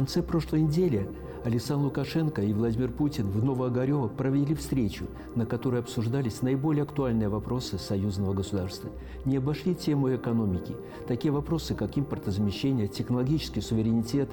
конце прошлой недели Александр Лукашенко и Владимир Путин в Новоогарево провели встречу, на которой обсуждались наиболее актуальные вопросы союзного государства. Не обошли тему экономики. Такие вопросы, как импортозамещение, технологический суверенитет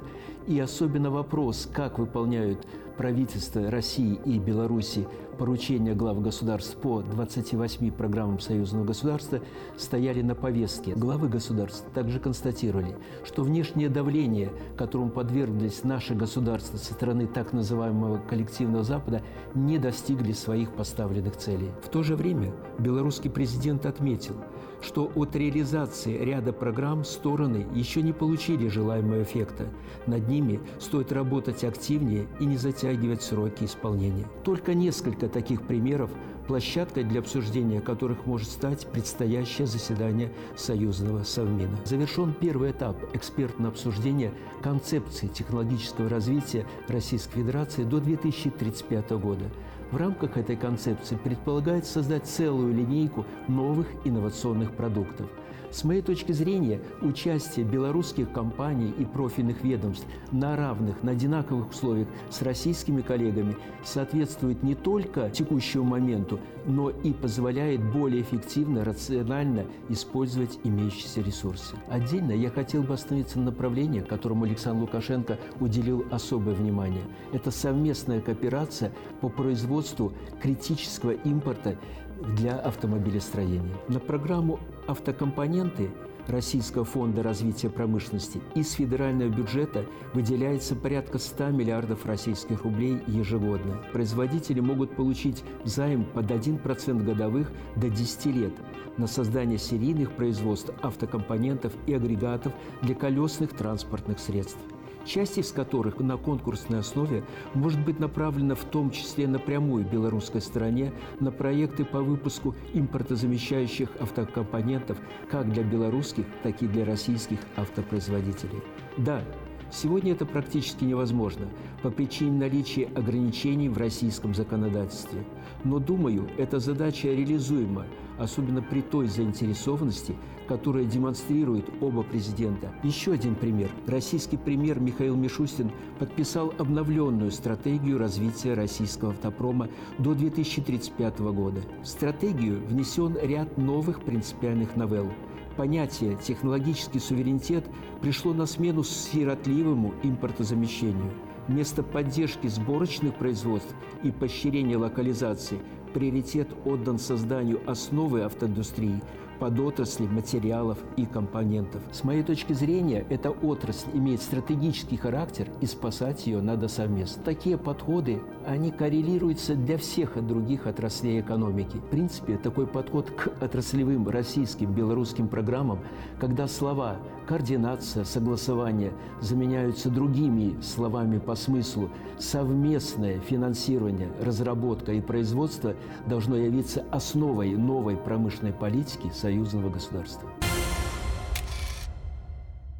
и особенно вопрос, как выполняют правительства России и Беларуси поручения глав государств по 28 программам союзного государства стояли на повестке. Главы государств также констатировали, что внешнее давление, которому подверглись наши государства со стороны так называемого коллективного Запада, не достигли своих поставленных целей. В то же время белорусский президент отметил, что от реализации ряда программ стороны еще не получили желаемого эффекта. Над ними стоит работать активнее и не затягивать сроки исполнения. Только несколько таких примеров площадкой для обсуждения которых может стать предстоящее заседание Союзного Совмина. Завершен первый этап экспертного обсуждения концепции технологического развития Российской Федерации до 2035 года. В рамках этой концепции предполагается создать целую линейку новых инновационных продуктов – с моей точки зрения, участие белорусских компаний и профильных ведомств на равных, на одинаковых условиях с российскими коллегами соответствует не только текущему моменту, но и позволяет более эффективно, рационально использовать имеющиеся ресурсы. Отдельно я хотел бы остановиться на направлении, которому Александр Лукашенко уделил особое внимание. Это совместная кооперация по производству критического импорта для автомобилестроения. На программу «Автокомпоненты» Российского фонда развития промышленности из федерального бюджета выделяется порядка 100 миллиардов российских рублей ежегодно. Производители могут получить займ под 1% годовых до 10 лет на создание серийных производств автокомпонентов и агрегатов для колесных транспортных средств часть из которых на конкурсной основе может быть направлена в том числе напрямую белорусской стороне на проекты по выпуску импортозамещающих автокомпонентов как для белорусских, так и для российских автопроизводителей. Да, Сегодня это практически невозможно по причине наличия ограничений в российском законодательстве. Но, думаю, эта задача реализуема, особенно при той заинтересованности, которая демонстрирует оба президента. Еще один пример. Российский премьер Михаил Мишустин подписал обновленную стратегию развития российского автопрома до 2035 года. В стратегию внесен ряд новых принципиальных новелл понятие «технологический суверенитет» пришло на смену сиротливому импортозамещению. Вместо поддержки сборочных производств и поощрения локализации приоритет отдан созданию основы автоиндустрии подотрасли материалов и компонентов. С моей точки зрения, эта отрасль имеет стратегический характер, и спасать ее надо совместно. Такие подходы, они коррелируются для всех других отраслей экономики. В принципе, такой подход к отраслевым российским, белорусским программам, когда слова координация, согласование заменяются другими словами по смыслу, совместное финансирование, разработка и производство должно явиться основой новой промышленной политики союзного государства.